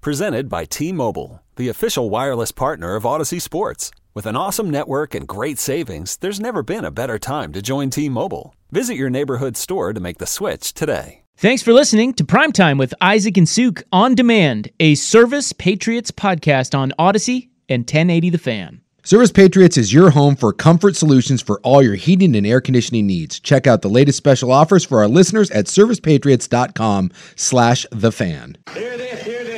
Presented by T Mobile, the official wireless partner of Audacy Sports. With an awesome network and great savings, there's never been a better time to join T Mobile. Visit your neighborhood store to make the switch today. Thanks for listening to Primetime with Isaac and Suk on demand, a Service Patriots podcast on Audacy and 1080 The Fan. Service Patriots is your home for comfort solutions for all your heating and air conditioning needs. Check out the latest special offers for our listeners at servicepatriots.com slash the fan. Hear this, hear this, right now.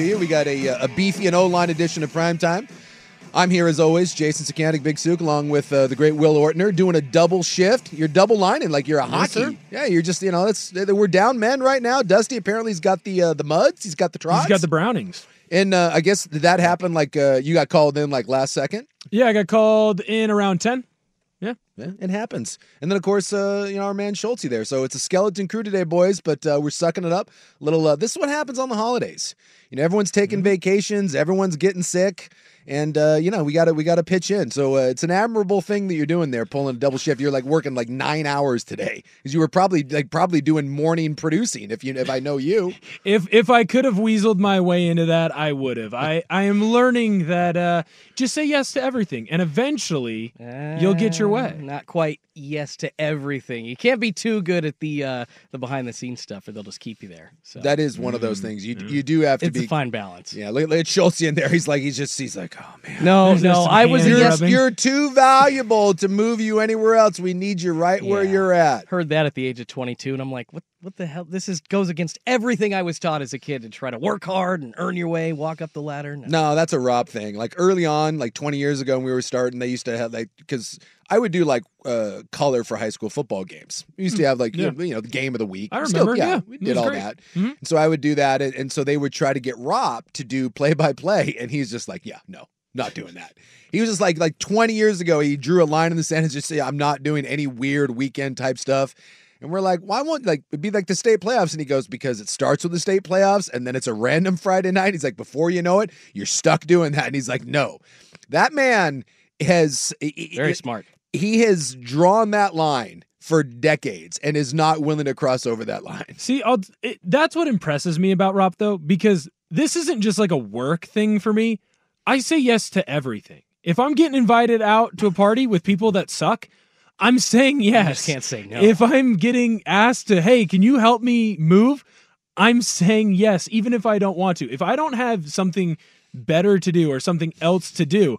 you. We got a, uh, a beefy and O-line edition of Prime Time. I'm here as always, Jason Sakanik, Big Suk, along with uh, the great Will Ortner, doing a double shift. You're double lining like you're a Yes, hockey. sir. Yeah, you're just you know that's we're down men right now. Dusty apparently he's got the uh, the muds. He's got the trots. He's got the Brownings. and uh, I guess did that happened like uh, you got called in like last second. Yeah, I got called in around 10. Yeah. It happens. And then of course, uh, you know our man Schultze there. So it's a skeleton crew today, boys. But uh, we're sucking it up. Little. Uh, this is what happens on the holidays. You know, everyone's taking Mm-hmm. vacations. Everyone's getting sick. And uh, you know we got to we got to pitch in. So uh, it's an admirable thing that you're doing there, pulling a double shift. You're like working like nine hours today because you were probably like probably doing morning producing. If you if I know you, If if I could have weaseled my way into that, I would have. I, I am learning that uh, just say yes to everything, and eventually you'll get your way. Uh, Not quite yes to everything. You can't be too good at the uh, the behind the scenes stuff, or they'll just keep you there. So that is one of those things. You you do have to it's be a fine balance. Yeah, look, look at Schultze in there. He's like he's just he's like oh man. No, There's no, I was a hand yes. You're too valuable to move you anywhere else. We need you right where you're at. Heard that at the age of 22, and I'm like, what? What the hell? This is goes against everything I was taught as a kid to try to work hard and earn your way, walk up the ladder. No. No, that's a Rob thing. Like early on, like 20 years ago when we were starting, they used to have like because I would do like uh, color for high school football games. We used to have like Yeah. you know the game of the week. I Still, remember, yeah. we did all great. that. Mhm. And so I would do that, and, and so they would try to get Rob to do play by play, and he's just like, yeah, no. Not doing that. He was just like like 20 years ago. He drew a line in the sand and just say, "I'm not doing any weird weekend type stuff." And we're like, why won't like it'd be like the state playoffs? And he goes, because it starts with the state playoffs and then it's a random Friday night. He's like, before you know it, you're stuck doing that. And he's like, no, that man has Very smart. He has drawn that line for decades and is not willing to cross over that line. See, I'll, it, that's what impresses me about Rob, though, because this isn't just like a work thing for me. I say yes to everything. If I'm getting invited out to a party with people that suck, I'm saying yes. just can't say no. If I'm getting asked to, hey, can you help me move? I'm saying yes, even if I don't want to. If I don't have something better to do or something else to do,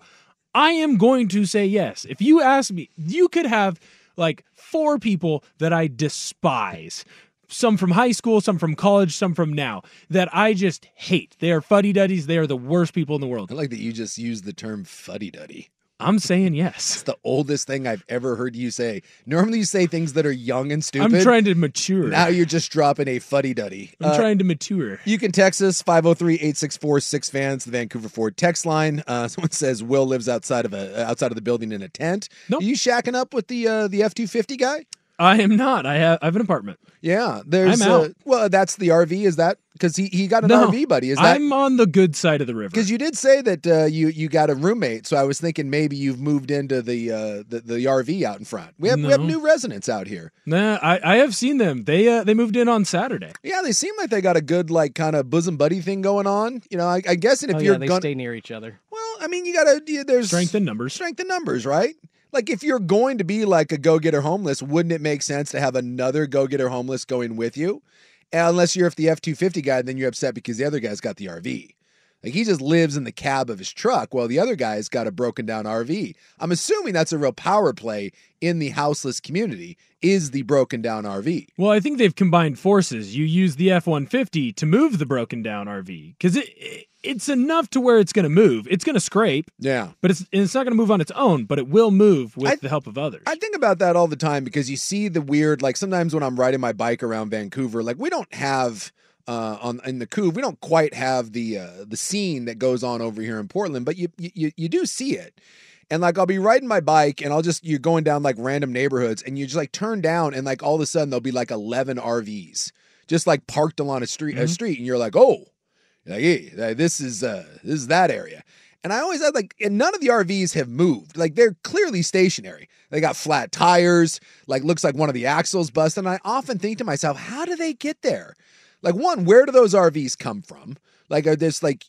I am going to say yes. If you ask me, you could have like four people that I despise. Some from high school, some from college, some from now that I just hate. They are fuddy duddies. They are the worst people in the world. I like that you just use the term fuddy duddy. I'm saying yes. It's the oldest thing I've ever heard you say. Normally you say things that are young and stupid. I'm trying to mature. Now you're just dropping a fuddy duddy. I'm trying to mature. You can text us 503-864-6 fans, the Vancouver Ford text line. Uh, someone says Will lives outside of a outside of the building in a tent. Nope. Are you shacking up with the uh, the F two fifty guy? I am not. I have I have an apartment. Yeah, there's I'm uh, out. well, that's the RV. Is that because he, he got an No, RV buddy? Is that I'm on the good side of the river. because you did say that uh, you you got a roommate? So I was thinking maybe you've moved into the uh, the, the RV out in front. We have we have No. new residents out here. Nah, I, I have seen them. They uh, they moved in on Saturday. Yeah, they seem like they got a good like kind of bosom buddy thing going on. You know, I, I guess, and if oh, you're yeah, they gonna stay near each other. Well, I mean, you gotta yeah, there's Strength in numbers. strength in numbers, right? Like if you're going to be like a go getter homeless, wouldn't it make sense to have another go getter homeless going with you? And unless you're if the F two fifty guy, then you're upset because the other guy's got the RV. Like he just lives in the cab of his truck while the other guy's got a broken down RV. I'm assuming that's a real power play in the houseless community is the broken down RV. Well, I think they've combined forces. You use the F 150 to move the broken down RV because it, it, it's enough to where it's going to move. It's going to scrape. Yeah. But it's, it's not going to move on its own, but it will move with I- the help of others. I think about that all the time because you see the weird, like sometimes when I'm riding my bike around Vancouver, like we don't have uh, on in the Couve, we don't quite have the uh, the scene that goes on over here in Portland, but you you you do see it. And like I'll be riding my bike and I'll just you're going down like random neighborhoods and you just like turn down and like all of a sudden there'll be like 11 RVs just like parked along a street a street and you're like, "Oh, like, hey, this is uh this is that area." And I always had like, and none of the RVs have moved. Like they're clearly stationary. They got flat tires. Like looks like one of the axles busted. And I often think to myself, how do they get there? Like one, where do those RVs come from? Like are this like,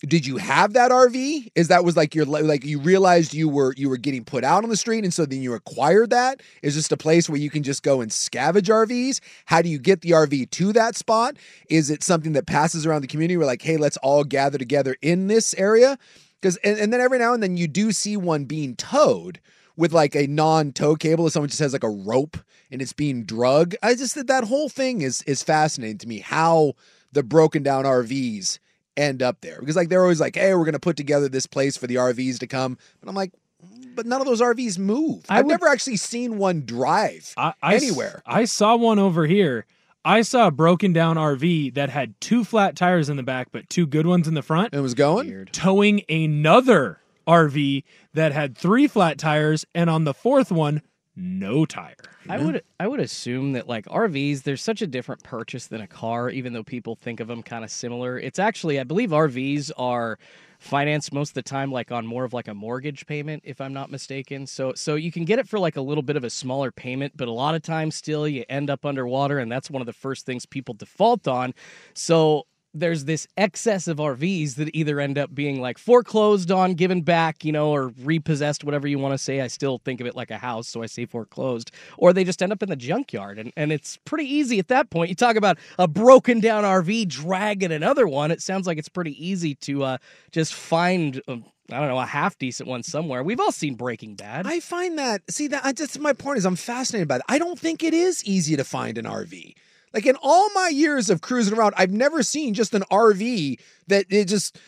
did you have that RV? Is that was like your like you realized you were you were getting put out on the street, and so then you acquired that? Is this a place where you can just go and scavenge RVs? How do you get the RV to that spot? Is it something that passes around the community? We're like, hey, let's all gather together in this area because and, and then every now and then you do see one being towed with like a non-tow cable if someone just has like a rope and it's being drug i just that that whole thing is is fascinating to me how the broken down rvs end up there. Because like they're always like hey we're gonna put together this place for the rvs to come and i'm like mm, but none of those rvs move. I i've would- never actually seen one drive I, I s- anywhere. I saw one over here. I saw a broken down RV that had two flat tires in the back, but two good ones in the front. It was going? Towing another RV that had three flat tires, and on the fourth one, no tire. I would I would assume that like RVs, there's such a different purchase than a car, even though people think of them kind of similar. It's actually I believe RVs are financed most of the time like on more of like a mortgage payment if I'm not mistaken. So so you can get it for like a little bit of a smaller payment, but a lot of times still you end up underwater and that's one of the first things people default on. So there's this excess of RVs that either end up being like foreclosed on, given back, you know, or repossessed, whatever you want to say. I still think of it like a house, so I say foreclosed, or they just end up in the junkyard. And, and it's pretty easy at that point. You talk about a broken down RV dragging another one. It sounds like it's pretty easy to uh, just find. I I don't know, a half decent one somewhere. We've all seen Breaking Bad. I find that see that just my point is I'm fascinated by that. I don't think it is easy to find an RV. Like in all my years of cruising around, I've never seen just an RV that it just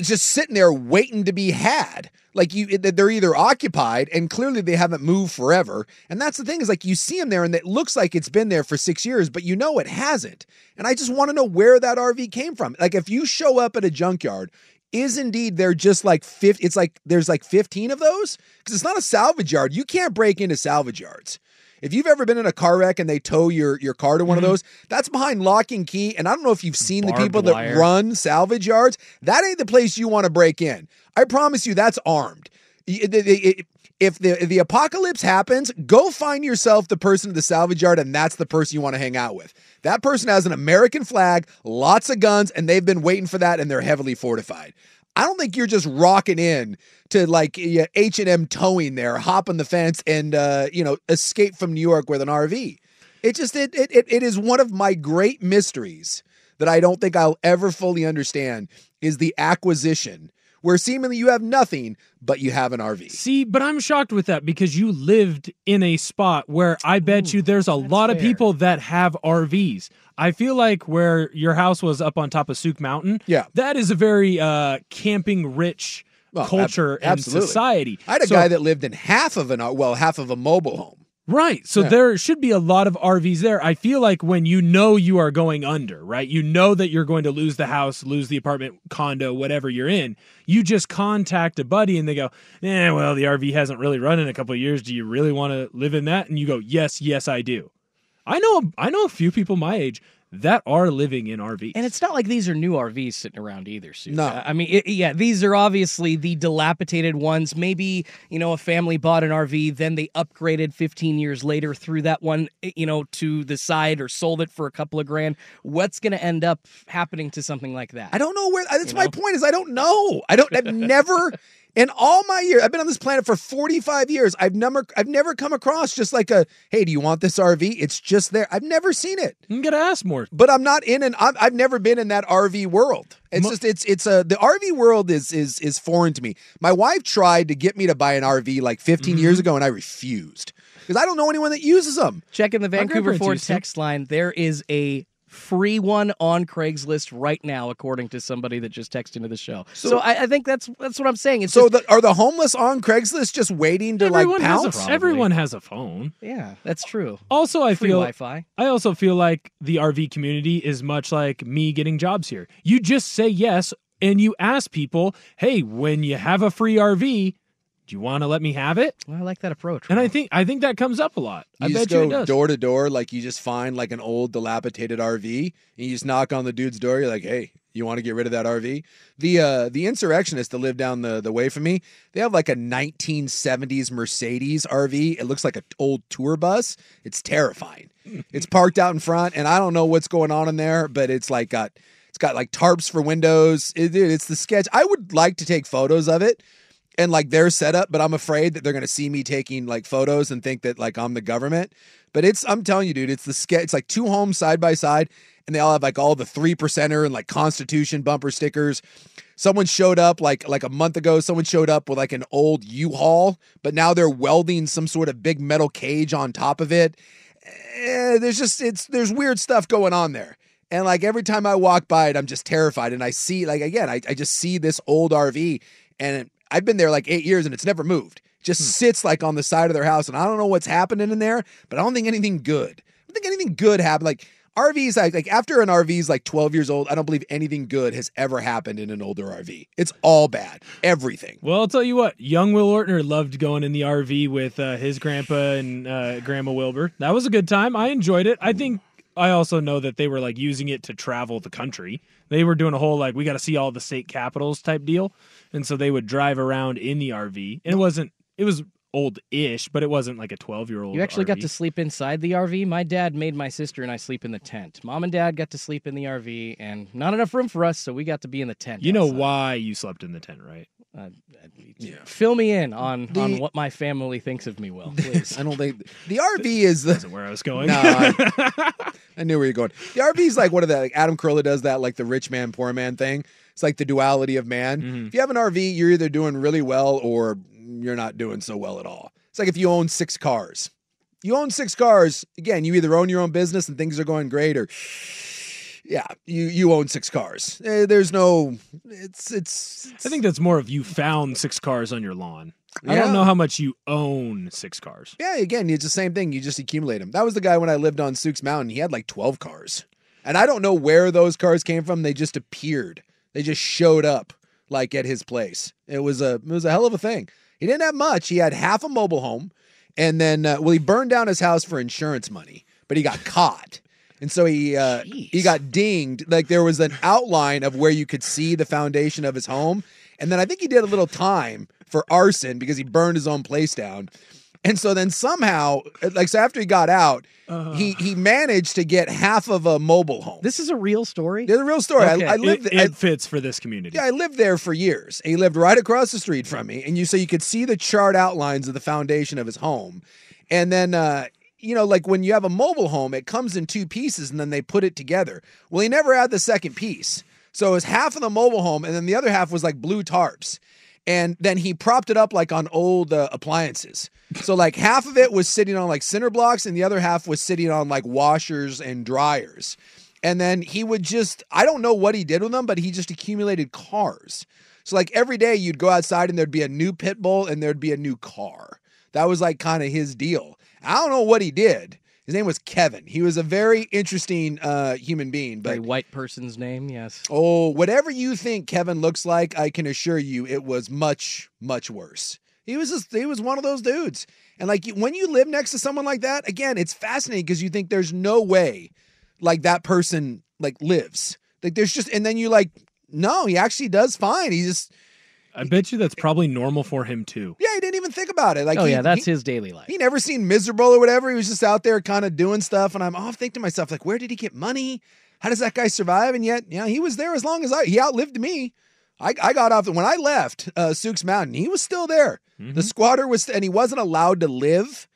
just sitting there waiting to be had. Like you, that they're either occupied and clearly they haven't moved forever. And that's the thing is like you see them there and it looks like it's been there for six years, but you know it hasn't. And I just want to know where that RV came from. Like if you show up at a junkyard, is indeed there just like 50, it's like there's like 15 of those? Because it's not a salvage yard. You can't break into salvage yards. If you've ever been in a car wreck and they tow your your car to one of mm-hmm. those, that's behind lock and key. And I don't know if you've seen the Barbed people that run salvage yards. That ain't the place you want to break in. I promise you, that's armed. It- it- it- If the if the apocalypse happens, go find yourself the person at the salvage yard, and that's the person you want to hang out with. That person has an American flag, lots of guns, and they've been waiting for that, and they're heavily fortified. I don't think you're just rocking in to like H and M towing there, hop on the fence, and uh, you know escape from New York with an RV. It just it, it it it is one of my great mysteries that I don't think I'll ever fully understand is the acquisition where seemingly you have nothing but you have an RV. See, but I'm shocked with that because you lived in a spot where I bet you there's a lot of people that have RVs. I feel like where your house was up on top of Souk Mountain, Yeah. that is a very uh, camping rich Well, ab- culture and absolutely. society. I had a So- guy that lived in half of an well, half of a mobile home. Right. So Yeah. there should be a lot of RVs there. I feel like when you know you are going under, right? You know that you're going to lose the house, lose the apartment, condo, whatever you're in. You just contact a buddy and they go, "Eh, well, the RV hasn't really run in a couple of years. Do you really want to live in that?" And you go, "Yes, yes, I do." I know I know a few people my age that are living in RVs. And it's not like these are new RVs sitting around either, Sue. No. I mean, it, yeah, these are obviously the dilapidated ones. Maybe, you know, a family bought an RV, then they upgraded 15 years later, threw that one, eh, you know, to the side or sold it for a couple of grand. What's going to end up happening to something like that? I don't know where. That's You my know? point. Is I don't know. I don't. I've never In all my years, I've been on this planet for 45 years. I've never I've never come across just like a, hey, do you want this RV? It's just there. I've never seen it. You gotta ask more. But I'm not in an I'm, I've never been in that RV world. It's Mo- just it's it's a the RV world is is is foreign to me. My wife tried to get me to buy an RV like 15 Mm-hmm. years ago and I refused. Because I don't know anyone that uses them. Check in the Vancouver grandparents Ford text line, there is a free one on Craigslist right now, according to somebody that just texted into the show. So, I, I think that's that's what I'm saying. It's So just, the, are the homeless on Craigslist just waiting to Everyone like has a everyone has a phone. yeah, that's true. Also, I Free feel Wi-Fi. I also feel like the RV community is much like me getting jobs here. You just say yes and you ask people, "Hey, when you have a free RV, do you want to let me have it?" Well, I like that approach. And I think I think that comes up a lot. I You bet just you it does. door to door, like you just find like an old dilapidated RV, and you just knock on the dude's door. You're like, "Hey, you want to get rid of that RV?" The uh the insurrectionists that live down the the way from me, they have like a 1970s Mercedes RV. It looks like an old tour bus. It's terrifying. it's parked out in front, and I don't know what's going on in there, but it's like got it's got like tarps for windows. It, dude, it's the sketch. I would like to take photos of it and like their setup, but I'm afraid that they're gonna see me taking like photos and think that like I'm the government. But it's I'm telling you, dude, it's the sketch. It's like two homes side by side, and they all have like all the three percenter and like Constitution bumper stickers. Someone showed up like like a month ago. Someone showed up with like an old U-Haul, but now they're welding some sort of big metal cage on top of it. Eh, there's just it's there's weird stuff going on there. And like every time I walk by it, I'm just terrified. And I see like again, I, I just see this old RV and I've been there like eight years and it's never moved. It just sits like on the side of their house. And I don't know what's happening in there, but I don't think anything good. I don't think anything good happened. Like RVs, like, like after an RV is like 12 years old, I don't believe anything good has ever happened in an older RV. It's all bad. Everything. Well, I'll tell you what. Young Will Ortner loved going in the RV with uh, his grandpa and uh, grandma Wilbur. That was a good time. I enjoyed it. I think I also know that they were like using it to travel the country. They were doing a whole like we got to see all the state capitals type deal, and so they would drive around in the RV. And it wasn't. It was old-ish, but it wasn't like a twelve-year-old. You actually got to sleep inside the RV. My dad made my sister and I sleep in the tent. Mom and dad got to sleep in the RV, and not enough room for us, so we got to be in the tent. You know why you slept in the tent, right? Uh, Fill me in on The- on what my family thinks of me. Will please. I don't think the RV is the Isn't where I was going. No, I, I knew where you're going. The RV is like what of that? Like Adam Carolla does that, like the rich man, poor man thing. It's like the duality of man. Mm-hmm. If you have an RV, you're either doing really well or you're not doing so well at all. It's like if you own six cars. You own six cars, again, you either own your own business and things are going great or yeah, you you own six cars. Eh, There's no it's it's I think that's more of you found six cars on your lawn. I Yeah. don't know how much you own six cars. Yeah, again, it's the same thing. You just accumulate them. That was the guy when I lived on Sook's Mountain. He had like 12 cars. And I don't know where those cars came from. They just appeared. They just showed up like at his place. It was a it was a hell of a thing. He didn't have much. He had half a mobile home and then uh, well he burned down his house for insurance money, but he got caught. And so he uh, he got dinged. Like there was an outline of where you could see the foundation of his home. And then I think he did a little time for arson because he burned his own place down. And so then somehow, like so after he got out, he he managed to get half of a mobile home. This is a real story. It's a real story. Okay. I, I lived. It, I- fits for this community. yeah, I lived there for years. He lived right across the street from me, and you so you could see the chart outlines of the foundation of his home, and then. uh you know, like when you have a mobile home, it comes in two pieces and then they put it together. Well, he never had the second piece. So it was half of the mobile home and then the other half was like blue tarps. And then he propped it up like on old uh, appliances. So like half of it was sitting on like cinder blocks and the other half was sitting on like washers and dryers. And then he would just, I don't know what he did with them, but he just accumulated cars. So like every day you'd go outside and there'd be a new pit bull and there'd be a new car. That was like kind of his deal. I don't know what he did. His name was Kevin. He was a very interesting uh, human being, but Very white person's name. Yes. Oh, whatever you think Kevin looks like, I can assure you it was much, much worse. He was just, he was one of those dudes. And like when you live next to someone like that, again, it's fascinating because you think there's no way like that person like lives. Like there's just and then you like, no, he actually does fine. He just I bet you that's probably normal for him too. yeah, he didn't even think about it. Like oh he, yeah, that's he, his daily life. he never seemed miserable or whatever. He was just out there kind of doing stuff. And I'm off thinking to myself, like, where did he get money? How does that guy survive? And yet, yeah, he was there as long as I he outlived me. I, I got off when I left uh, Sook's Mountain. He was still there. The squatter was, and he wasn't allowed to live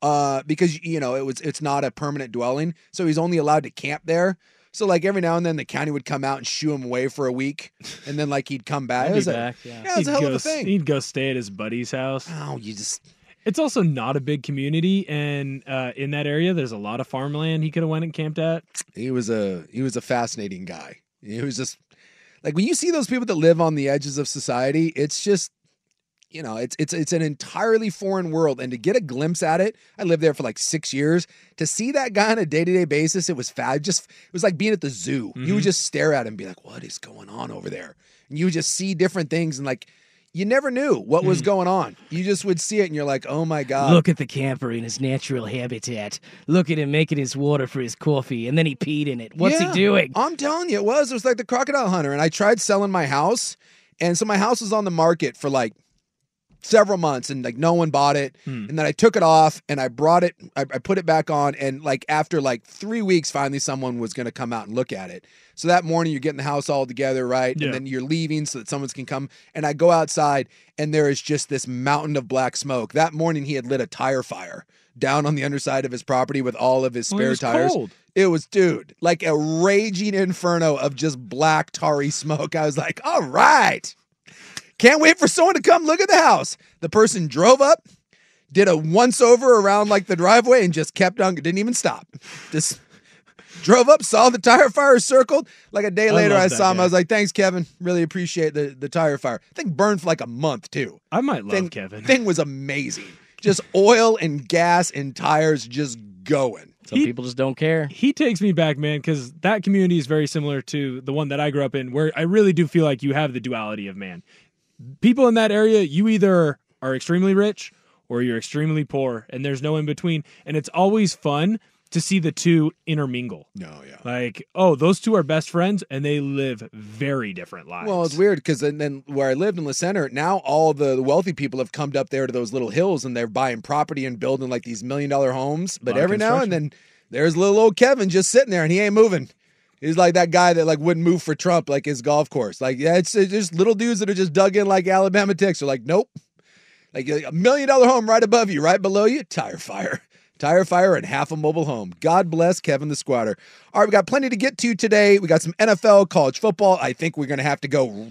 uh, because you know it was it's not a permanent dwelling, so he's only allowed to camp there. So like every now and then the county would come out and shoo him away for a week, and then like he'd come back. He'd It be was a- back, yeah. yeah, it was a He'd hell go of a s- thing. He'd go stay at his buddy's house. Oh, you just It's also not a big community, and uh, in that area, there's a lot of farmland he could have went and camped at. he was a he was a fascinating guy. He was just like when you see those people that live on the edges of society, it's just you know, it's it's it's an entirely foreign world and to get a glimpse at it, I lived there for like 6 years. To see that guy on a day-to-day basis, it was fab. Just it was like being at the zoo. You would Mhm. just stare at him and be like, "What is going on over there?" And you would just see different things and like you never knew what was Mm. going on. You just would see it and you're like, "Oh my god." Look at the camper in his natural habitat. Look at him making his water for his coffee, and then he peed in it. What's Yeah, he doing? I'm telling you, it was. It was like the crocodile hunter. And I tried selling my house. And so my house was on the market for like several months and like no one bought it. Hmm. And then I took it off and I brought it, I, I put it back on. And like after like three weeks, finally someone was going to come out and look at it. So that morning you're getting the house all together, right? Yeah. And then you're leaving so that someone can come. And I go outside and there is just this mountain of black smoke. That morning he had lit a tire fire down on the underside of his property with all of his Well, it spare was tires. cold. It was, dude, like a raging inferno of just black tarry smoke. I was like, all right. Can't wait for someone to come look at the house. The person drove up, did a once over around like the driveway, and just kept on, didn't even stop. Just drove up, saw the tire fire circled. Like a day later, love I, saw him. guy. I was like, thanks, Kevin. Really appreciate the, the tire fire. Thing burned for like a month, too. I might love Thing, Kevin. thing was amazing. Just oil and gas and tires just going. Some He- people just don't care. he takes me back, man, because that community is very similar to the one that I grew up in, where I really do feel like you have the duality of man. People in that area, you either are extremely rich or you're extremely poor, and there's no in between. And it's always fun to see the two intermingle. No, yeah. Like, oh, those two are best friends, and they live very different lives. Well, it's weird because then, then where I lived in the center, now all the wealthy people have come up there to those little hills and they're buying property and building like these million dollar homes. But every now and then there's little old Kevin just sitting there and he ain't moving. He's like that guy that like wouldn't move for Trump, like his golf course. Like yeah, it's, it's just little dudes that are just dug in like Alabama ticks. Are like, nope. Like a million dollar home right above you, right below you, tire fire. Tire fire and half a mobile home. God bless Kevin the Squatter. All right, we got plenty to get to today. We got some NFL, college football. I think we're going to have to go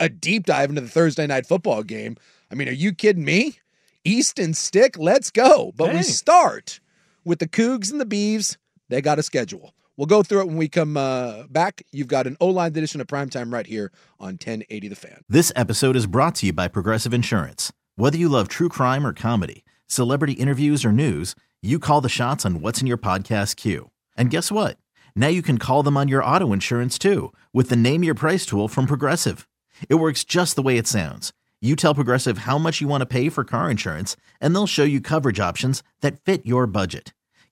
a deep dive into the Thursday night football game. I mean, are you kidding me? Easton Stick, let's go. But we start with the Cougs and the Beavs. They got a schedule. We'll go through it when we come uh, back. You've got an O line edition of primetime right here on 1080 The Fan. This episode is brought to you by Progressive Insurance. Whether you love true crime or comedy, celebrity interviews or news, you call the shots on what's in your podcast queue. And guess what? Now you can call them on your auto insurance too with the Name Your Price tool from Progressive. It works just the way it sounds. You tell Progressive how much you want to pay for car insurance, and they'll show you coverage options that fit your budget.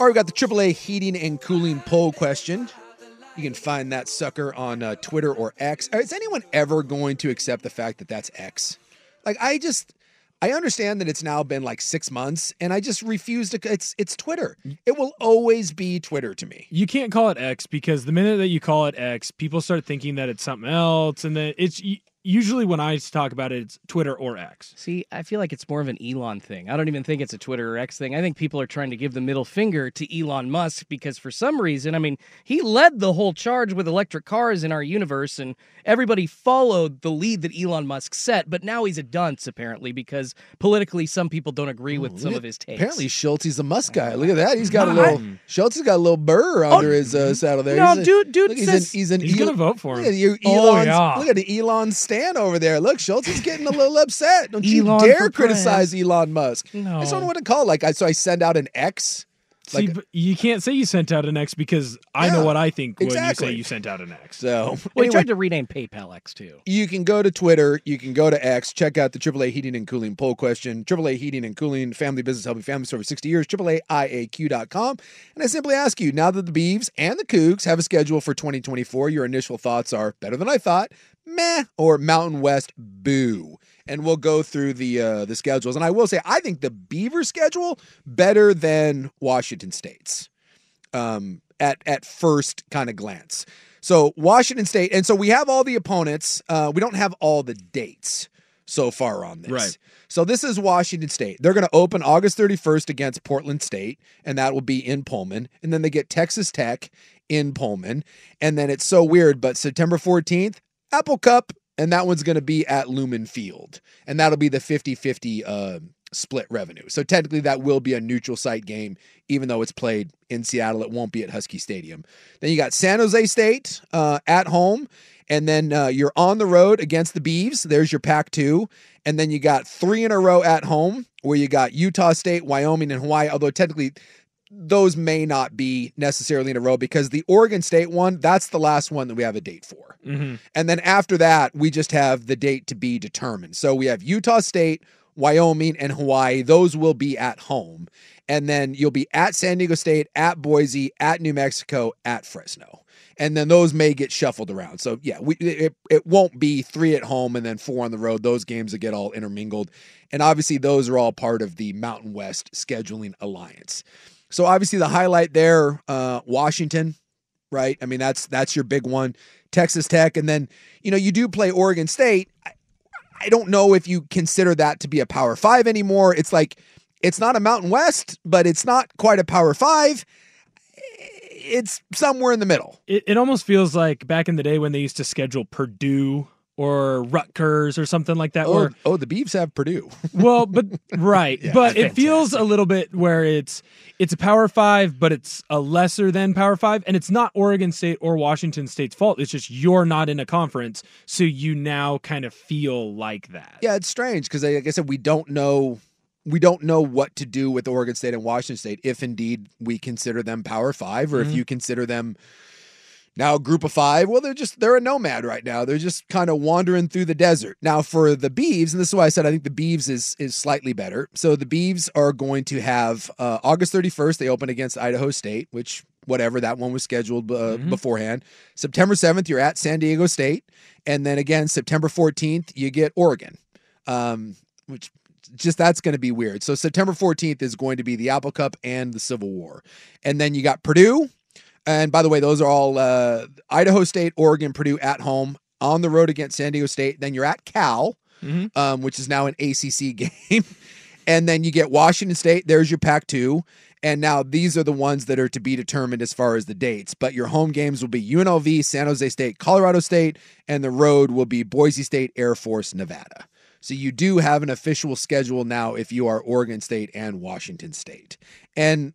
All right, we got the AAA heating and cooling poll question. You can find that sucker on uh, Twitter or X. Is anyone ever going to accept the fact that that's X? Like, I just, I understand that it's now been like six months, and I just refuse to. It's it's Twitter. It will always be Twitter to me. You can't call it X because the minute that you call it X, people start thinking that it's something else, and then it's usually when I talk about it, it's Twitter or X. See, I feel like it's more of an Elon thing. I don't even think it's a Twitter or X thing. I think people are trying to give the middle finger to Elon Musk because for some reason, I mean, he led the whole charge with electric cars in our universe and everybody followed the lead that Elon Musk set, but now he's a dunce apparently because politically some people don't agree with Oh, some of his takes. Apparently, Schultz is a Musk guy. Look at that. He's got a I- little. Schultz has got a little burr under his uh, saddle there. Oh, No, He's a- dude- dude look, he's says- an, he's an He's El- gonna vote for him. Look at you, Oh, Elon's, yeah. Look at the Elon stand over there. Look, Schultz is getting a little upset. Don't you Elon dare for criticize Elon Musk. No. I just don't know what to call. Like, I so I send out an X. Like, but you can't say you sent out an X because I know what I think when exactly. you say you sent out an X. so Well, he anyway, tried to rename PayPal X too. you can go to Twitter, you can go to X, check out the AAA Heating and Cooling poll question. AAA Heating and Cooling, family business helping families for over 60 years, AAAIAQ.com. And I simply ask you, now that the Beavs and the Cougs have a schedule for 2024, your initial thoughts are better than I thought, meh, or Mountain West, boo. And we'll go through the uh, the schedules. And I will say, I think the Beaver schedule better than Washington State's um, at at first kind of glance. So Washington State, and so we have all the opponents. Uh, we don't have all the dates so far on this. Right. So this is Washington State. They're going to open August 31st against Portland State, and that will be in Pullman. And then they get Texas Tech in Pullman, and then it's so weird, but September 14th, Apple Cup, and that one's going to be at Lumen Field, and that'll be the 50-50 uh, split revenue. So technically, that will be a neutral site game, even though it's played in Seattle. It won't be at Husky Stadium. Then you got San Jose State uh, at home, and then uh, you're on the road against the Beavs. There's your Pac two, and then you got three in a row at home, where you got Utah State, Wyoming, and Hawaii. Although technically. Those may not be necessarily in a row because the Oregon State one, that's the last one that we have a date for. Mm-hmm. And then after that, we just have the date to be determined. So we have Utah State, Wyoming, and Hawaii. Those will be at home. And then you'll be at San Diego State, at Boise, at New Mexico, at Fresno. And then those may get shuffled around. So yeah, we it, it won't be three at home and then four on the road. Those games will get all intermingled. And obviously those are all part of the Mountain West scheduling alliance. So obviously the highlight there, uh, Washington, right? I mean, that's that's your big one. Texas Tech, and then you know you do play Oregon State. I, I don't know if you consider that to be a Power Five anymore. It's like it's not a Mountain West, but it's not quite a Power Five. It's somewhere in the middle. It, it almost feels like back in the day when they used to schedule Purdue or Rutgers or something like that. Oh, where oh, the Beavs have Purdue. well, but right, Yeah, but it feels a little bit where it's it's a Power Five, but it's a lesser than Power Five, and it's not Oregon State or Washington State's fault. It's just you're not in a conference, so you now kind of feel like that. Yeah, it's strange because, like I said, we don't know we don't know what to do with Oregon State and Washington State if indeed we consider them Power Five or Mhm. if you consider them now a group of five. Well, they're just they're a nomad right now. They're just kind of wandering through the desert. Now for the Beavs, and this is why I said I think the Beavs is is slightly better. So the Beavs are going to have uh, August 31st. They open against Idaho State, which whatever that one was scheduled uh, beforehand. September 7th, you're at San Diego State, and then again September 14th, you get Oregon. Um, which just that's going to be weird. So September 14th is going to be the Apple Cup and the Civil War. And then you got Purdue. And by the way, those are all uh, Idaho State, Oregon, Purdue at home, on the road against San Diego State. Then you're at Cal, Mhm. um, which is now an ACC game. and then you get Washington State. There's your Pac 2. And now these are the ones that are to be determined as far as the dates. But your home games will be UNLV, San Jose State, Colorado State, and the road will be Boise State, Air Force, Nevada. So you do have an official schedule now if you are Oregon State and Washington State. And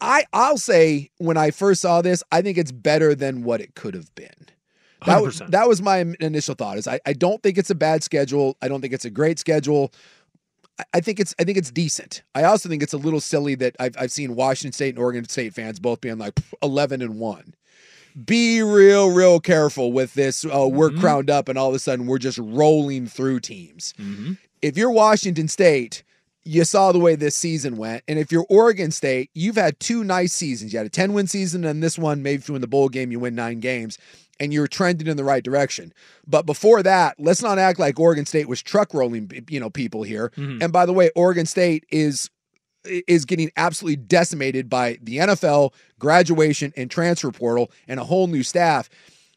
I I'll say when I first saw this, I think it's better than what it could have been. That was, 100%. that was my initial thought. Is I, I don't think it's a bad schedule. I don't think it's a great schedule. I- I think it's I think it's decent. I also think it's a little silly that I've I've seen Washington State and Oregon State fans both being like eleven and one. Be real, real careful with this. Uh, we're Mhm. crowned up, and all of a sudden we're just rolling through teams. Mhm. If you're Washington State, you saw the way this season went, and if you're Oregon State, you've had two nice seasons. You had a ten win season, and this one, maybe if you win the bowl game, you win nine games. and you're trending in the right direction. But before that, let's not act like Oregon State was truck rolling, you know, people here. Mhm. And by the way, Oregon State is is getting absolutely decimated by the NFL, graduation and transfer portal and a whole new staff.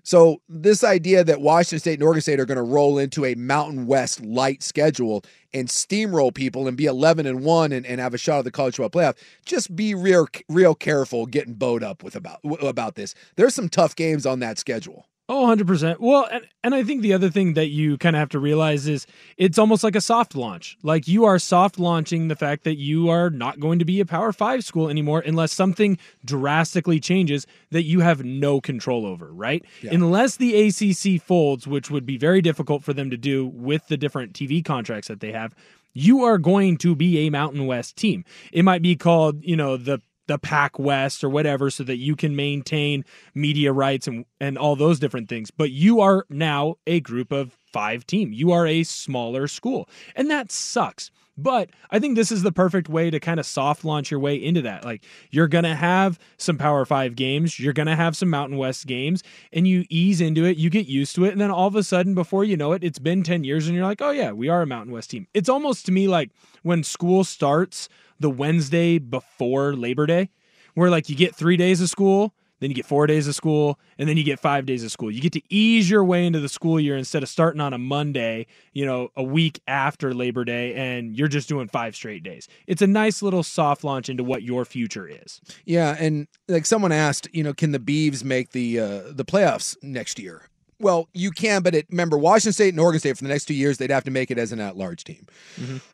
So this idea that Washington State and Oregon State are going to roll into a Mountain West light schedule and steamroll people and be 11 and 1 and, and have a shot at the college football playoff, just be real real careful getting bowed up with about about this. There's some tough games on that schedule. Oh, 100%. Well, and, and I think the other thing that you kind of have to realize is it's almost like a soft launch. Like you are soft launching the fact that you are not going to be a Power 5 school anymore unless something drastically changes that you have no control over, right? Yeah. Unless the ACC folds, which would be very difficult for them to do with the different TV contracts that they have, you are going to be a Mountain West team. It might be called, you know, the the Pac West or whatever so that you can maintain media rights and and all those different things. But you are now a group of 5 team. You are a smaller school. And that sucks. But I think this is the perfect way to kind of soft launch your way into that. Like you're going to have some Power 5 games, you're going to have some Mountain West games and you ease into it, you get used to it and then all of a sudden before you know it it's been 10 years and you're like, "Oh yeah, we are a Mountain West team." It's almost to me like when school starts the Wednesday before Labor Day, where like you get three days of school, then you get four days of school, and then you get five days of school. You get to ease your way into the school year instead of starting on a Monday, you know, a week after Labor Day, and you're just doing five straight days. It's a nice little soft launch into what your future is. Yeah, and like someone asked, you know, can the Beavs make the uh, the playoffs next year? Well, you can, but it, remember Washington State and Oregon State for the next two years they'd have to make it as an at-large team.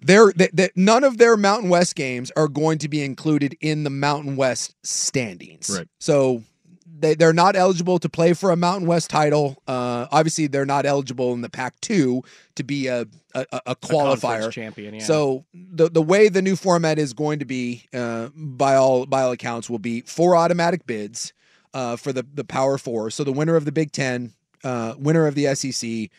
They're, they, they, none of their Mountain West games are going to be included in the Mountain West standings. Right. So they they're not eligible to play for a Mountain West title. Uh, obviously, they're not eligible in the Pac-2 to be a a, a- a qualifier champion, yeah. So the the way the new format is going to be, uh, by all by all accounts, will be four automatic bids uh, for the the Power Four. So the winner of the Big Ten, uh, winner of the SEC,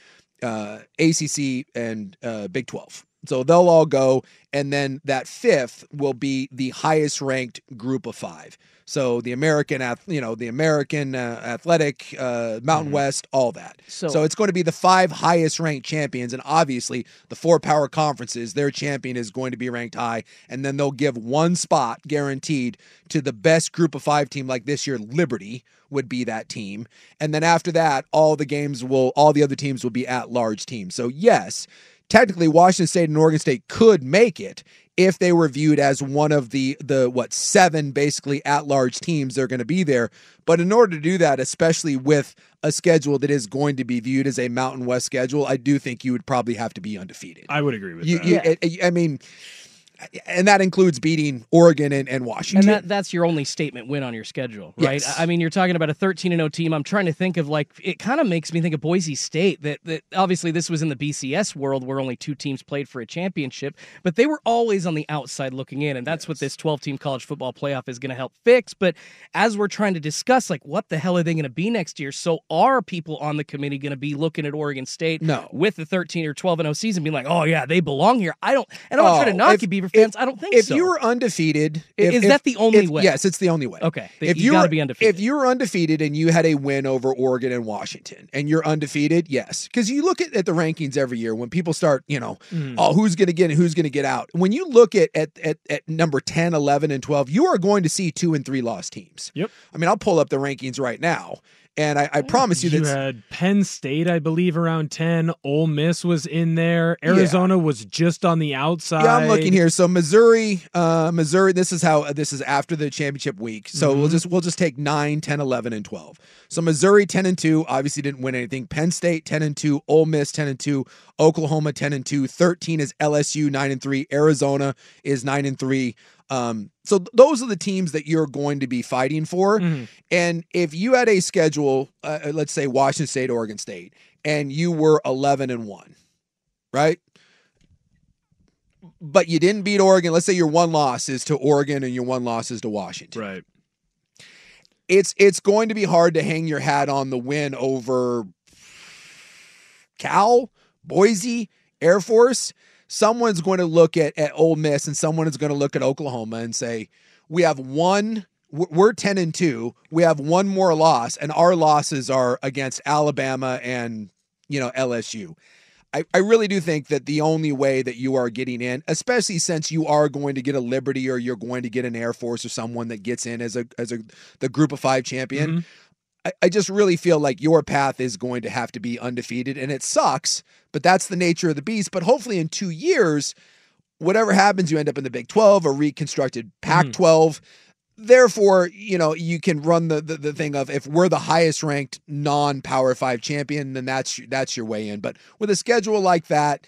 uh, ACC, and uh, Big Twelve. So they'll all go, and then that fifth will be the highest ranked group of five. So the American, you know, the American uh, Athletic, uh, Mountain West, all that. So- so it's going to be the five highest ranked champions, and obviously the four power conferences, their champion is going to be ranked high, and then they'll give one spot guaranteed to the best group of five team, like this year, Liberty would be that team, and then after that, all the games will, all the other teams will be at large teams. So yes, technically Washington State and Oregon State could make it if they were viewed as one of the the what seven basically at large teams they're going to be there but in order to do that especially with a schedule that is going to be viewed as a mountain west schedule i do think you would probably have to be undefeated I would agree with you, that. you, I- I mean and that includes beating oregon and, and And washington that that's your only statement win on your schedule, right? Yes. I mean, you're talking about a 13 and 0 team. I'm trying to think of like it kind of makes me think of Boise State that that obviously this was in the BCS world where only two teams played for a championship, but they were always on the outside looking in, and that's what this 12 team college football playoff is going to help fix. But as we're trying to discuss, like what the hell are they going to be next year? So are people on the committee going to be looking at Oregon State No. with the 13 or 12 and 0 season, being like, oh yeah, they belong here? I don't, and I'm not oh, trying to Oh, knock if- you, Beaver if- I don't think if so. you were undefeated, if- is if- that the only if- way? Yes, it's the only way. Okay, if you you gotta were- be undefeated. if you were undefeated and you had a win over Oregon and Washington, and you're undefeated, yes, because you look at, at the rankings every year when people start, you know, Mhm. oh, who's going to get in, who's going to get out. When you look at, at at at number 10, 11, and twelve, you are going to see two and three lost teams. Yep. I mean, I'll pull up the rankings right now, and I, I promise you You that had Penn State, I believe, around 10. Ole Miss was in there. Arizona was just on the outside. Yeah, I'm looking here. So Missouri, uh, Missouri. This is how this is after the championship week. So we'll Mhm. just we'll just take 9, 10, 11, and 12. So Missouri 10 and 2 obviously didn't win anything. Penn State 10 and 2, Ole Miss 10 and 2, Oklahoma 10 and 2, 13 is LSU 9 and 3, Arizona is 9 and 3. Um, so th- those are the teams that you're going to be fighting for. Mhm. And if you had a schedule, uh, uh, let's say Washington State, Oregon State, and you were 11 and 1, right? But you didn't beat Oregon. Let's say your one loss is to Oregon and your one loss is to Washington. Right. It's it's going to be hard to hang your hat on the win over Cal, Boise, Air Force. Someone's going to look at at Ole Miss and someone is going to look at Oklahoma and say, "We have one we're we're 10 and 2. We have one more loss, and our losses are against Alabama and, you know, LSU. I, I really do think that the only way that you are getting in, especially since you are going to get a Liberty or you're going to get an Air Force or someone that gets in as a as a the group of five champion, mm-hmm. I, I just really feel like your path is going to have to be undefeated. And it sucks, but that's the nature of the beast. But hopefully in two years, whatever happens, you end up in the Big 12 or reconstructed Pac 12. Therefore, you know, you can run the, the the thing of if we're the highest ranked non Power 5 champion, then that's that's your way in. But with a schedule like that,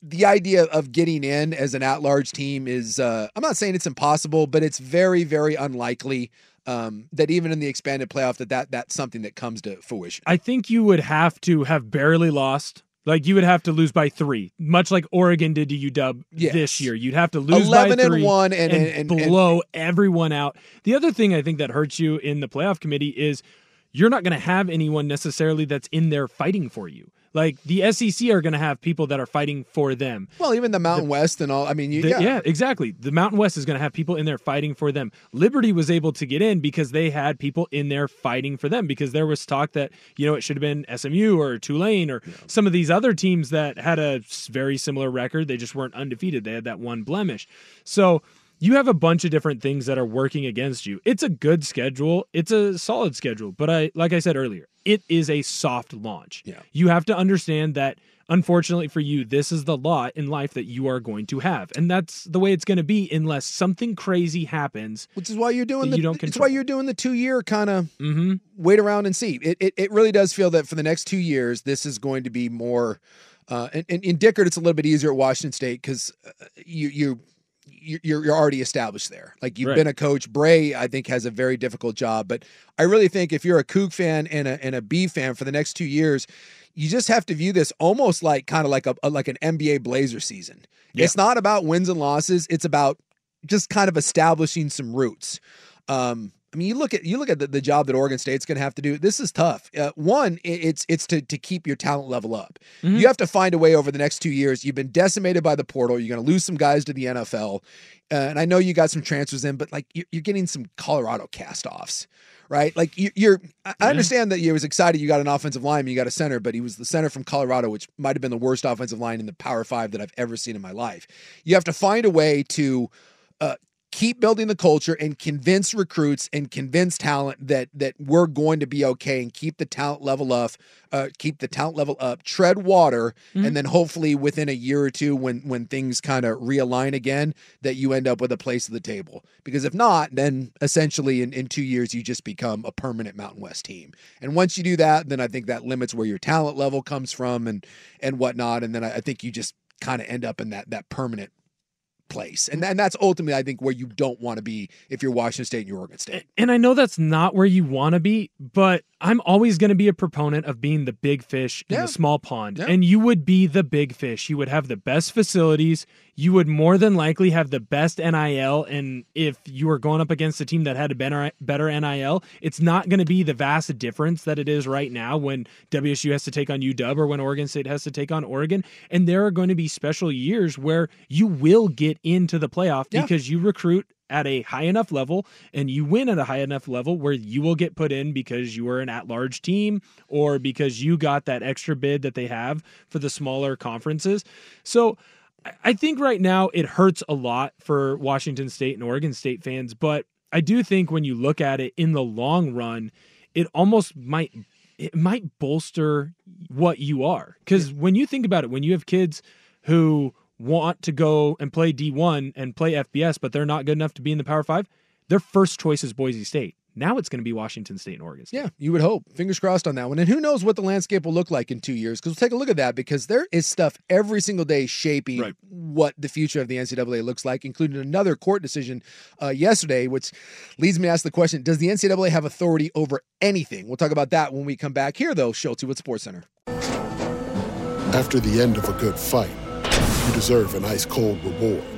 the idea of getting in as an at-large team is uh, I'm not saying it's impossible, but it's very very unlikely um, that even in the expanded playoff that, that that's something that comes to fruition. I think you would have to have barely lost. Like you would have to lose by three, much like Oregon did to UW Yes. this year. You'd have to lose 11 by and three one and- and- and- blow everyone out. The other thing I think that hurts you in the playoff committee is you're not going to have anyone necessarily that's in there fighting for you. Like the SEC are going to have people that are fighting for them. Well, even the Mountain West and all. I mean, you, The- yeah. exactly. The Mountain West is going to have people in there fighting for them. Liberty was able to get in because they had people in there fighting for them because there was talk that, you know, it should have been SMU or Tulane or some of these other teams that had a very similar record. They just weren't undefeated. They had that one blemish. So you have a bunch of different things that are working against you. It's a good schedule. It's a solid schedule. But I like I said earlier, it is a soft launch. Yeah. You have to understand that unfortunately for you, this is the lot in life that you are going to have. And that's the way it's going to be unless something crazy happens. Which is why you're doing the you don't it's why you're doing the two year kind of Mm-hmm. wait around and see. It, it it really does feel that for the next two years, this is going to be more. Uh, and, and in Dickert, it's a little bit easier at Washington State because uh, you you- you're you're already established there. Like you've Right. been a coach. Bray, I think, has a very difficult job. But I really think if you're a Coug fan and a and a B fan for the next two years, you just have to view this almost like kind of like a, a- like an NBA Blazer season. It's not about wins and losses. It's about just kind of establishing some roots. Um, I mean, you look at you look at the, the job that Oregon State's going to have to do. This is tough. Uh, one, it's it's to to keep your talent level up. You have to find a way over the next two years. You've been decimated by the portal. You're going to lose some guys to the NFL, uh, and I know you got some transfers in, but like you're, you're getting some Colorado cast-offs, right? Like you, you're. I I understand that you was excited. You got an offensive lineman, you got a center, but he was the center from Colorado, which might have been the worst offensive line in the Power Five that I've ever seen in my life. You have to find a way to uh, keep building the culture and convince recruits and convince talent that that we're going to be okay and keep the talent level up, uh, keep the talent level up, tread water, and then hopefully within a year or two, when when things kind of realign again, that you end up with a place at the table. Because if not, then essentially in, in two years you just become a permanent Mountain West team. And once you do that, then I think that limits where your talent level comes from and and whatnot. And then I, I think you just kind of end up in that that permanent place. And, and that's ultimately, I think, where you don't want to be if you're Washington State and you're Oregon State. And I know that's not where you want to be, but I'm always going to be a proponent of being the big fish in Yeah. the small pond. Yeah. And you would be the big fish. You would have the best facilities. You would more than likely have the best NIL. And if you were going up against a team that had a better, better NIL, it's not going to be the vast difference that it is right now when WSU has to take on UW or when Oregon State has to take on Oregon. And there are going to be special years where you will get into the playoff Yeah. because you recruit at a high enough level and you win at a high enough level where you will get put in because you are an at large team or because you got that extra bid that they have for the smaller conferences. So I- think right now it hurts a lot for Washington State and Oregon State fans, but I do think when you look at it in the long run, it almost might it might bolster what you are. Because when you think about it, when you have kids who want to go and play D1 and play FBS, but they're not good enough to be in the Power Five, their first choice is Boise State. Now it's going to be Washington State and Oregon State. Yeah, you would hope. Fingers crossed on that one. And who knows what the landscape will look like in two years? Because we'll take a look at that because there is stuff every single day shaping what the future of the NCAA looks like, including another court decision uh, yesterday, which leads me to ask the question Does the NCAA have authority over anything? We'll talk about that when we come back here, though. Schultz with Sports Center. After the end of a good fight, you deserve an ice cold reward.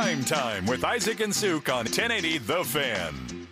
Prime time with Isaac and Suk on 1080 The Fan.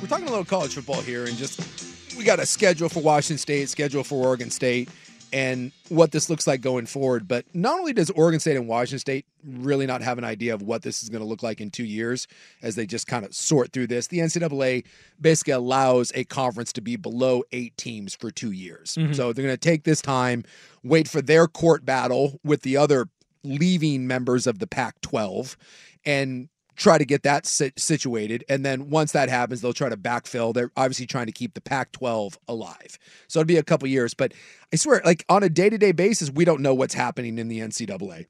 We're talking a little college football here, and just we got a schedule for Washington State, schedule for Oregon State, and what this looks like going forward. But not only does Oregon State and Washington State really not have an idea of what this is going to look like in two years as they just kind of sort through this, the NCAA basically allows a conference to be below eight teams for two years. Mhm. So they're going to take this time, wait for their court battle with the other leaving members of the Pac 12, and try to get that situated. And then once that happens, they'll try to backfill. They're obviously trying to keep the Pac 12 alive. So it'll be a couple years. But I swear, like on a day to day basis, we don't know what's happening in the NCAA.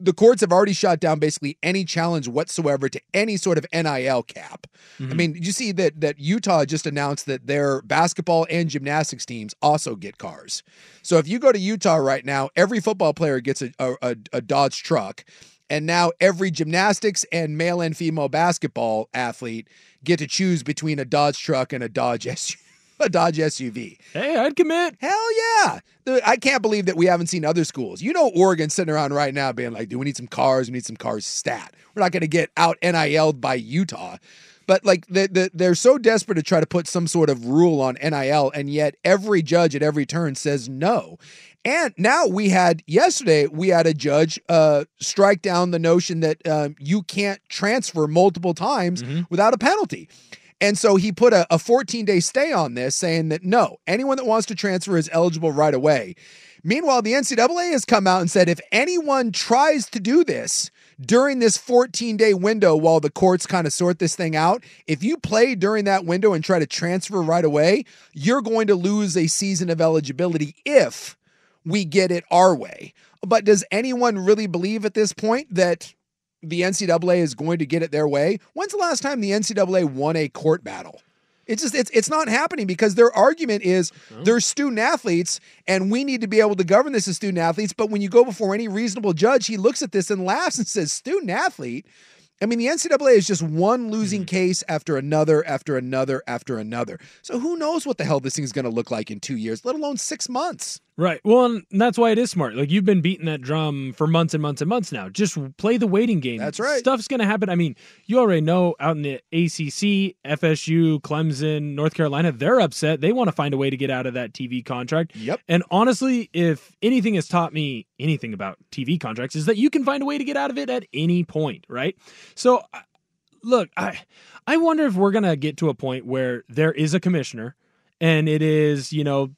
The courts have already shot down basically any challenge whatsoever to any sort of NIL cap. I mm-hmm. mean, you see that that Utah just announced that their basketball and gymnastics teams also get cars. So if you go to Utah right now, every football player gets a, a, a, a Dodge truck. And now every gymnastics and male and female basketball athlete get to choose between a Dodge truck and a Dodge SUV. A Dodge SUV. Hey, I'd commit. Hell yeah. I can't believe that we haven't seen other schools. You know, Oregon sitting around right now being like, do we need some cars? We need some cars stat. We're not going to get out NIL'd by Utah. But like the, the, they're so desperate to try to put some sort of rule on NIL, and yet every judge at every turn says no. And now we had yesterday we had a judge uh, strike down the notion that um, you can't transfer multiple times without a penalty. And so he put a, a 14 day stay on this, saying that no, anyone that wants to transfer is eligible right away. Meanwhile, the NCAA has come out and said if anyone tries to do this during this 14 day window while the courts kind of sort this thing out, if you play during that window and try to transfer right away, you're going to lose a season of eligibility if we get it our way. But does anyone really believe at this point that the NCAA is going to get it their way? When's the last time the NCAA won a court battle? It's just it's it's not happening because their argument is they're student athletes and we need to be able to govern this as student athletes. But when you go before any reasonable judge, he looks at this and laughs and says, "Student athlete." I mean, the NCAA is just one losing mm. case after another, after another, after another. So who knows what the hell this thing is going to look like in two years, let alone six months. Right. Well, and that's why it is smart. Like you've been beating that drum for months and months and months now. Just play the waiting game. That's right. Stuff's going to happen. I mean, you already know out in the ACC, FSU, Clemson, North Carolina, they're upset. They want to find a way to get out of that TV contract. Yep. And honestly, if anything has taught me anything about TV contracts is that you can find a way to get out of it at any point, right? So look, I I wonder if we're going to get to a point where there is a commissioner and it is, you know,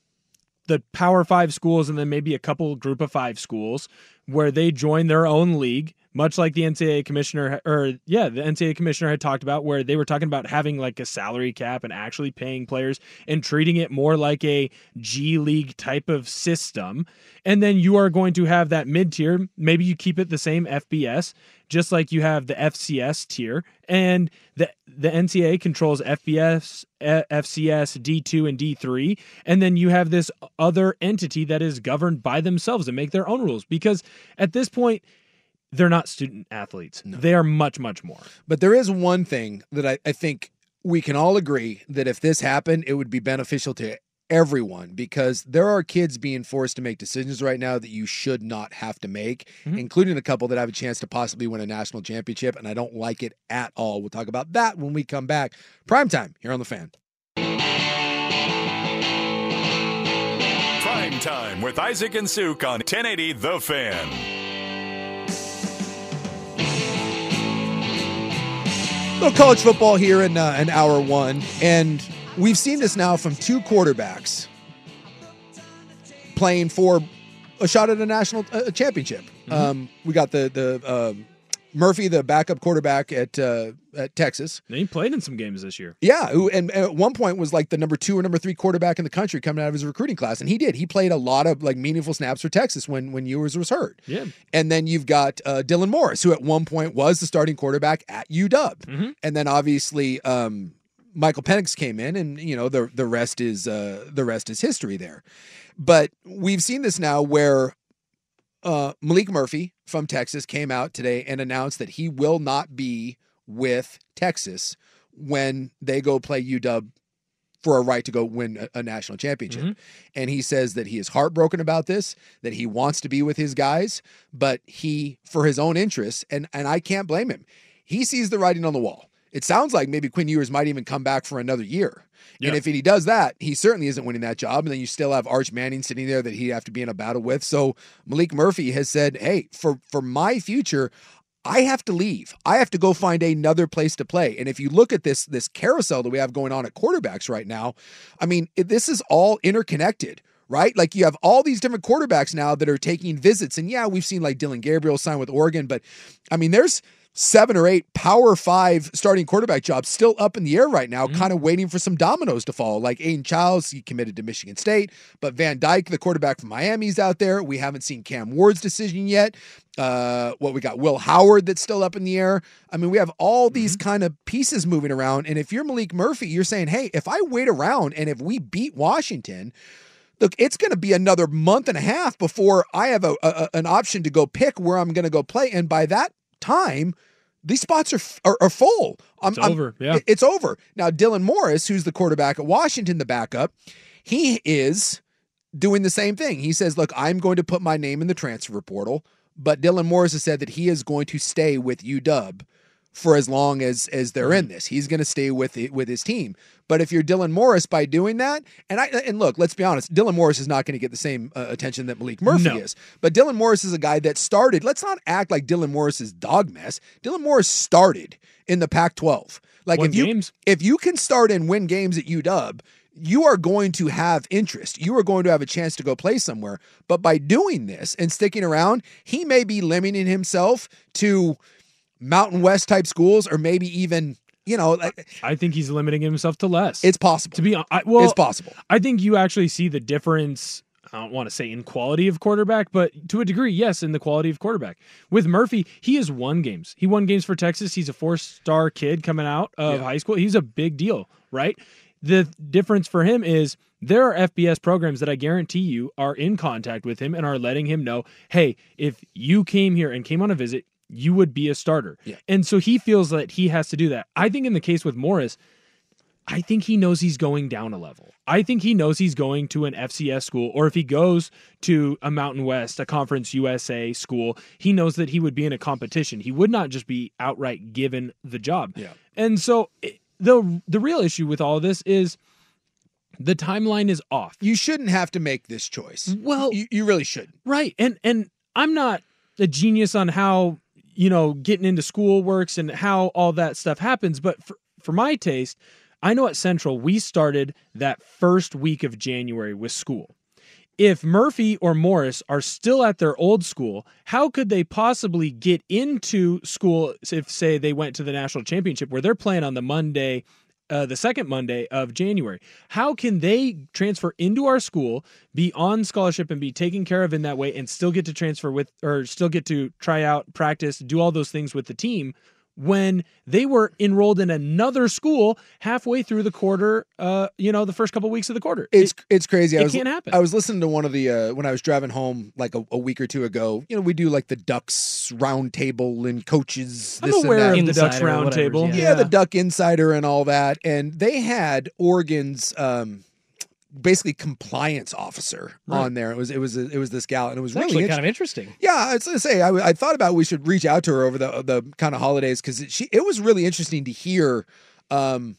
the Power Five schools and then maybe a couple group of five schools where they join their own league, much like the NCAA commissioner, or yeah, the NCAA commissioner had talked about, where they were talking about having like a salary cap and actually paying players and treating it more like a G League type of system. And then you are going to have that mid tier. Maybe you keep it the same FBS, just like you have the FCS tier, and the the NCAA controls FBS, FCS, D2, and D3, and then you have this other entity that is governed by themselves and make their own rules. Because at this point, they're not student athletes; they are much, much more. But there is one thing that I, I think we can all agree that if this happened, it would be beneficial to everyone because there are kids being forced to make decisions right now that you should not have to make, mm-hmm. including a couple that have a chance to possibly win a national championship. And I don't like it at all. We'll talk about that when we come back. Prime time here on the fan. Prime time with Isaac and Suk on 1080 The Fan. Little college football here in uh, in hour one, and we've seen this now from two quarterbacks playing for a shot at a national uh, championship. Um, we got the the um, Murphy, the backup quarterback at uh, at Texas. And he played in some games this year. Yeah, who and at one point was like the number two or number three quarterback in the country coming out of his recruiting class, and he did. He played a lot of like meaningful snaps for Texas when when Ewers was hurt. Yeah. And then you've got uh, Dylan Morris, who at one point was the starting quarterback at UW, Mhm. and then obviously um, Michael Penix came in, and you know the the rest is uh, the rest is history there. But we've seen this now where uh, Maalik Murphy from Texas came out today and announced that he will not be with Texas when they go play UW for a right to go win a, a national championship. Mm-hmm. And he says that he is heartbroken about this, that he wants to be with his guys, but he, for his own interests, and, and I can't blame him, he sees the writing on the wall. It sounds like maybe Quinn Ewers might even come back for another year. And if he does that, he certainly isn't winning that job. And then you still have Arch Manning sitting there that he'd have to be in a battle with. So Maalik Murphy has said, hey, for, for my future, I have to leave. I have to go find another place to play. And if you look at this this carousel that we have going on at quarterbacks right now, I mean, this is all interconnected. Right? Like you have all these different quarterbacks now that are taking visits. And yeah, we've seen like Dillon Gabriel sign with Oregon, but I mean, there's seven or eight power five starting quarterback jobs still up in the air right now, kind of waiting for some dominoes to fall. Like Aidan Chiles, he committed to Michigan State, but Van Dyke, the quarterback from Miami's out there. We haven't seen Cam Ward's decision yet. Uh, what we got, Will Howard, that's still up in the air. I mean, we have all these kind of pieces moving around. And if you're Maalik Murphy, you're saying, hey, if I wait around and if we beat Washington, look, it's going to be another month and a half before I have a, a an option to go pick where I'm going to go play, and by that time, these spots are are, are full. I'm, It's I'm- over, yeah. it- it's over. Now, Dylan Morris, who's the quarterback at Washington, the backup, he is doing the same thing. He says, "Look, I'm going to put my name in the transfer portal." But Dylan Morris has said that he is going to stay with UW for as long as as they're in this. He's going to stay with it, with his team. But if you're Dylan Morris by doing that, and I and look, let's be honest, Dylan Morris is not going to get the same uh, attention that Maalik Murphy No. is. But Dylan Morris is a guy that started. Let's not act like Dylan Morris is dog mess. Dylan Morris started in the Pac-12. Like Won if you games. if you can start and win games at UW, you are going to have interest. You are going to have a chance to go play somewhere. But by doing this and sticking around, he may be limiting himself to Mountain West type schools or maybe even, you know, like I think he's limiting himself to less. it's possible. to be I, well, it's possible. I think you actually see the difference. I don't want to say in quality of quarterback, but to a degree, yes, in the quality of quarterback. With Murphy, he has won games. He won games for Texas. He's a four star kid coming out of Yeah. high school. He's a big deal, right? The difference for him is there are FBS programs that I guarantee you are in contact with him and are letting him know, hey, if you came here and came on a visit, you would be a starter. Yeah. And so he feels that he has to do that. I think in the case with Morris, I think he knows he's going down a level. I think he knows he's going to an FCS school, or if he goes to a Mountain West, a Conference USA school, he knows that he would be in a competition. He would not just be outright given the job. Yeah. And so the the real issue with all of this is the timeline is off. You shouldn't have to make this choice. Well, you, you really shouldn't. Right. And and I'm not a genius on how, you know, getting into school works and how all that stuff happens, but for, for my taste, I know at Central we started that first week of January with school. If Murphy or Morris are still at their old school, how could they possibly get into school if, say, they went to the national championship where they're playing on the Monday, uh, the second Monday of January? How can they transfer into our school, be on scholarship, and be taken care of in that way, and still get to transfer with, or still get to try out, practice, do all those things with the team? When they were enrolled in another school halfway through the quarter, uh, you know, the first couple weeks of the quarter, It's it's crazy. I it was, can't happen. I was listening to one of the uh, when I was driving home like a, a week or two ago. You know, we do like the Ducks roundtable and coaches. I'm this aware and that. of the Ducks Insider or round whatever, table. yeah. yeah, the Duck Insider and all that, and they had Oregon's um, basically compliance officer Right. on there. It was it was it was this gal, and it was It's really actually kind of interesting. Yeah, I was gonna say I, I thought about we should reach out to her over the the kind of holidays because she it was really interesting to hear, um,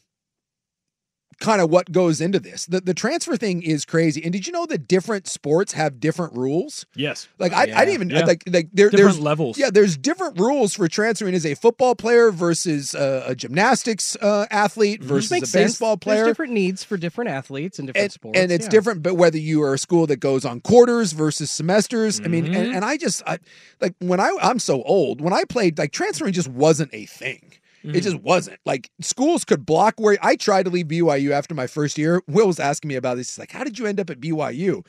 kind of what goes into this. The the transfer thing is crazy. And did you know that different sports have different rules? Yes. Like I, I didn't even Yeah. like like there, Different there's levels. Yeah, there's different rules for transferring as a football player versus uh, a gymnastics uh, athlete versus a baseball sense. player. There's different needs for different athletes and different and, sports. and it's yeah. different but whether you are a school that goes on quarters versus semesters i mean Mm-hmm. and, and i just I, like when i i'm so old when i played like transferring just wasn't a thing Mm-hmm. It just wasn't like schools could block where I tried to leave BYU after my first year. Will was asking me about this. He's like, "How did you end up at BYU?"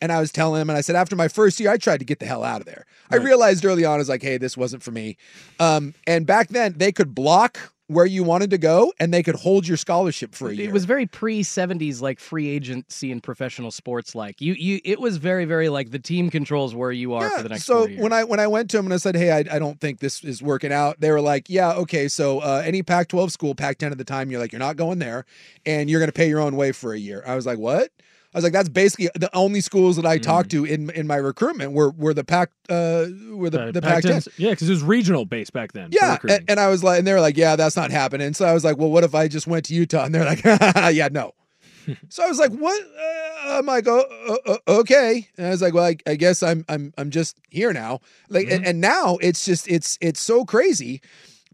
And I was telling him, and I said, after my first year, I tried to get the hell out of there. I realized early on, I was like, hey, this wasn't for me. Um, and back then, they could block where you wanted to go, and they could hold your scholarship for a year. It was very pre seventies, like free agency in professional sports. Like you, you, it was very, very like the team controls where you are for the next. so when I when I went to them and I said, "Hey, I, I don't think this is working out," they were like, "Yeah, okay. So uh, any Pac-12 school, Pac-10 at the time, you're like, you're not going there, and you're going to pay your own way for a year." I was like, "What?" I was like, "That's basically the only schools that I talked to in in my recruitment were were the Pac uh were the, Uh, the Pac-10." Yeah, because it was regional based back then. Yeah, and, and I was like, and they were like, "Yeah, that's not happening." So I was like, "Well, what if I just went to Utah?" And they're like, "Yeah, no." so I was like, "What?" Uh, I'm like, "Oh, uh, uh, okay." And I was like, "Well, I, I guess I'm I'm I'm just here now." Like, and, and now it's just it's it's so crazy,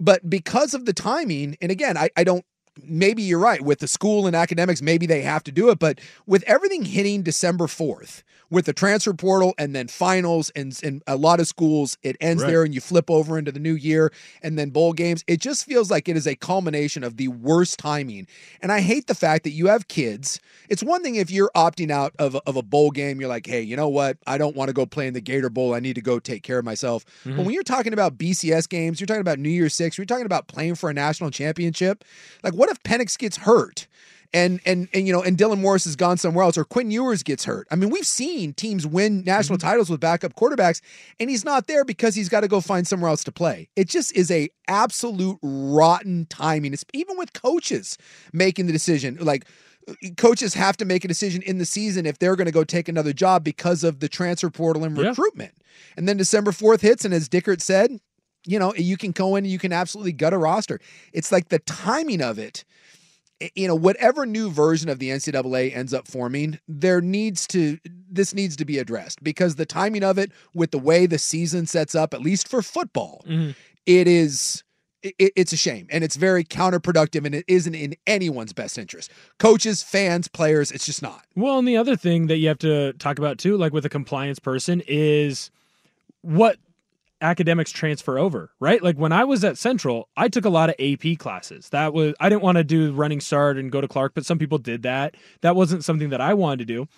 but because of the timing, and again, I I don't. Maybe you're right with the school and academics. Maybe they have to do it, but with everything hitting December fourth, with the transfer portal and then finals and and a lot of schools, it ends Right. there and you flip over into the new year and then bowl games. It just feels like it is a culmination of the worst timing. And I hate the fact that you have kids. It's one thing if you're opting out of, a- of a bowl game, you're like, hey, you know what? I don't want to go play in the Gator Bowl. I need to go take care of myself. But mm-hmm. when you're talking about BCS games, you're talking about New Year's Six, you're talking about playing for a national championship. Like, what if Penix gets hurt? and and and you know, and Dylan Morris has gone somewhere else, or Quinn Ewers gets hurt. I mean, we've seen teams win national mm-hmm. titles with backup quarterbacks, and he's not there because he's got to go find somewhere else to play. It just is a absolute rotten timing. It's even with coaches making the decision, like. Uh, coaches have to make a decision in the season if they're going to go take another job because of the transfer portal and Yeah. recruitment. And then December 4th hits, and as Dickert said, you know, you can go in and you can absolutely gut a roster. It's like the timing of it you know, whatever new version of the NCAA ends up forming, there needs to this needs to be addressed because the timing of it with the way the season sets up, at least for football, mm-hmm. it is it, it's a shame and it's very counterproductive and it isn't in anyone's best interest. Coaches, fans, players, it's just not. Well, and the other thing that you have to talk about too, like with a compliance person, is what academics transfer over, right? Like when I was at Central, I took a lot of AP classes. That was I didn't want to do running start and go to Clark, but some people did that. That wasn't something that I wanted to do.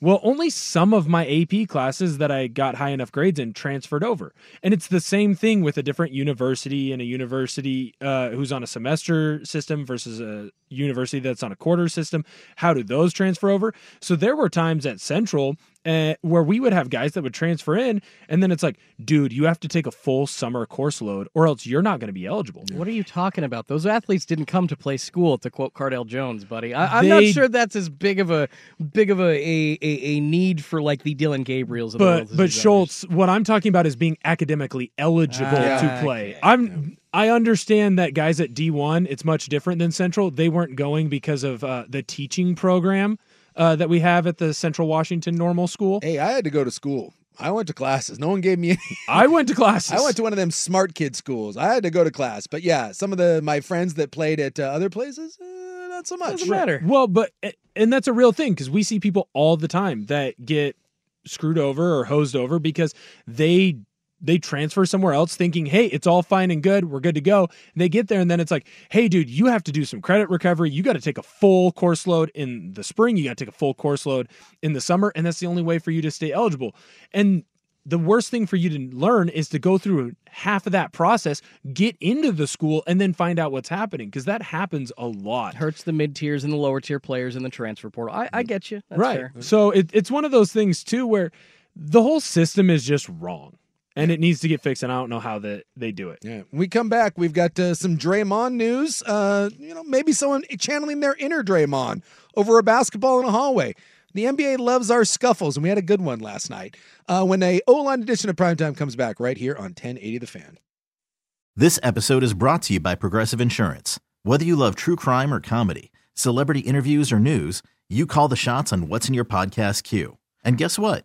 Well, only some of my AP classes that I got high enough grades in transferred over. And it's the same thing with a different university and a university uh, who's on a semester system versus a university that's on a quarter system. How do those transfer over? So there were times at Central uh, where we would have guys that would transfer in, and then it's like, dude, you have to take a full summer course load or else you're not going to be eligible. What are you talking about? Those athletes didn't come to play school, to quote Cardale Jones, buddy. I, I'm not sure that's as big of a big of a a, a, a need for like the Dillon Gabriels of the world. but but. Schultz, what I'm talking about is being academically eligible Ah, to play. I'm I understand that guys at D1, it's much different than Central. They weren't going because of uh, the teaching program uh, that we have at the Central Washington Normal School. Hey, I had to go to school. I went to classes. No one gave me any. I went to classes. I went to one of them smart kid schools. I had to go to class. But yeah, some of the my friends that played at uh, other places, eh, not so much. Doesn't matter. Well, but and that's a real thing because we see people all the time that get screwed over or hosed over because they they transfer somewhere else thinking, hey, it's all fine and good, we're good to go. And they get there and then it's like, hey, dude, you have to do some credit recovery. You got to take a full course load in the spring. You got to take a full course load in the summer, and that's the only way for you to stay eligible. And the worst thing for you to learn is to go through half of that process, get into the school, and then find out what's happening because that happens a lot. hurts the mid tiers and the lower tier players in the transfer portal. I, I mm. get you. That's right. fair. So it, it's one of those things too where the whole system is just wrong, and it needs to get fixed. And I don't know how that they do it. Yeah. When we come back, we've got uh, some Draymond news. Uh, you know, maybe someone channeling their inner Draymond over a basketball in a hallway. The NBA loves our scuffles, and we had a good one last night. Uh, when a O-line edition of Primetime comes back right here on 1080 The Fan. This episode is brought to you by Progressive Insurance. Whether you love true crime or comedy, celebrity interviews, or news, you call the shots on what's in your podcast queue. And guess what?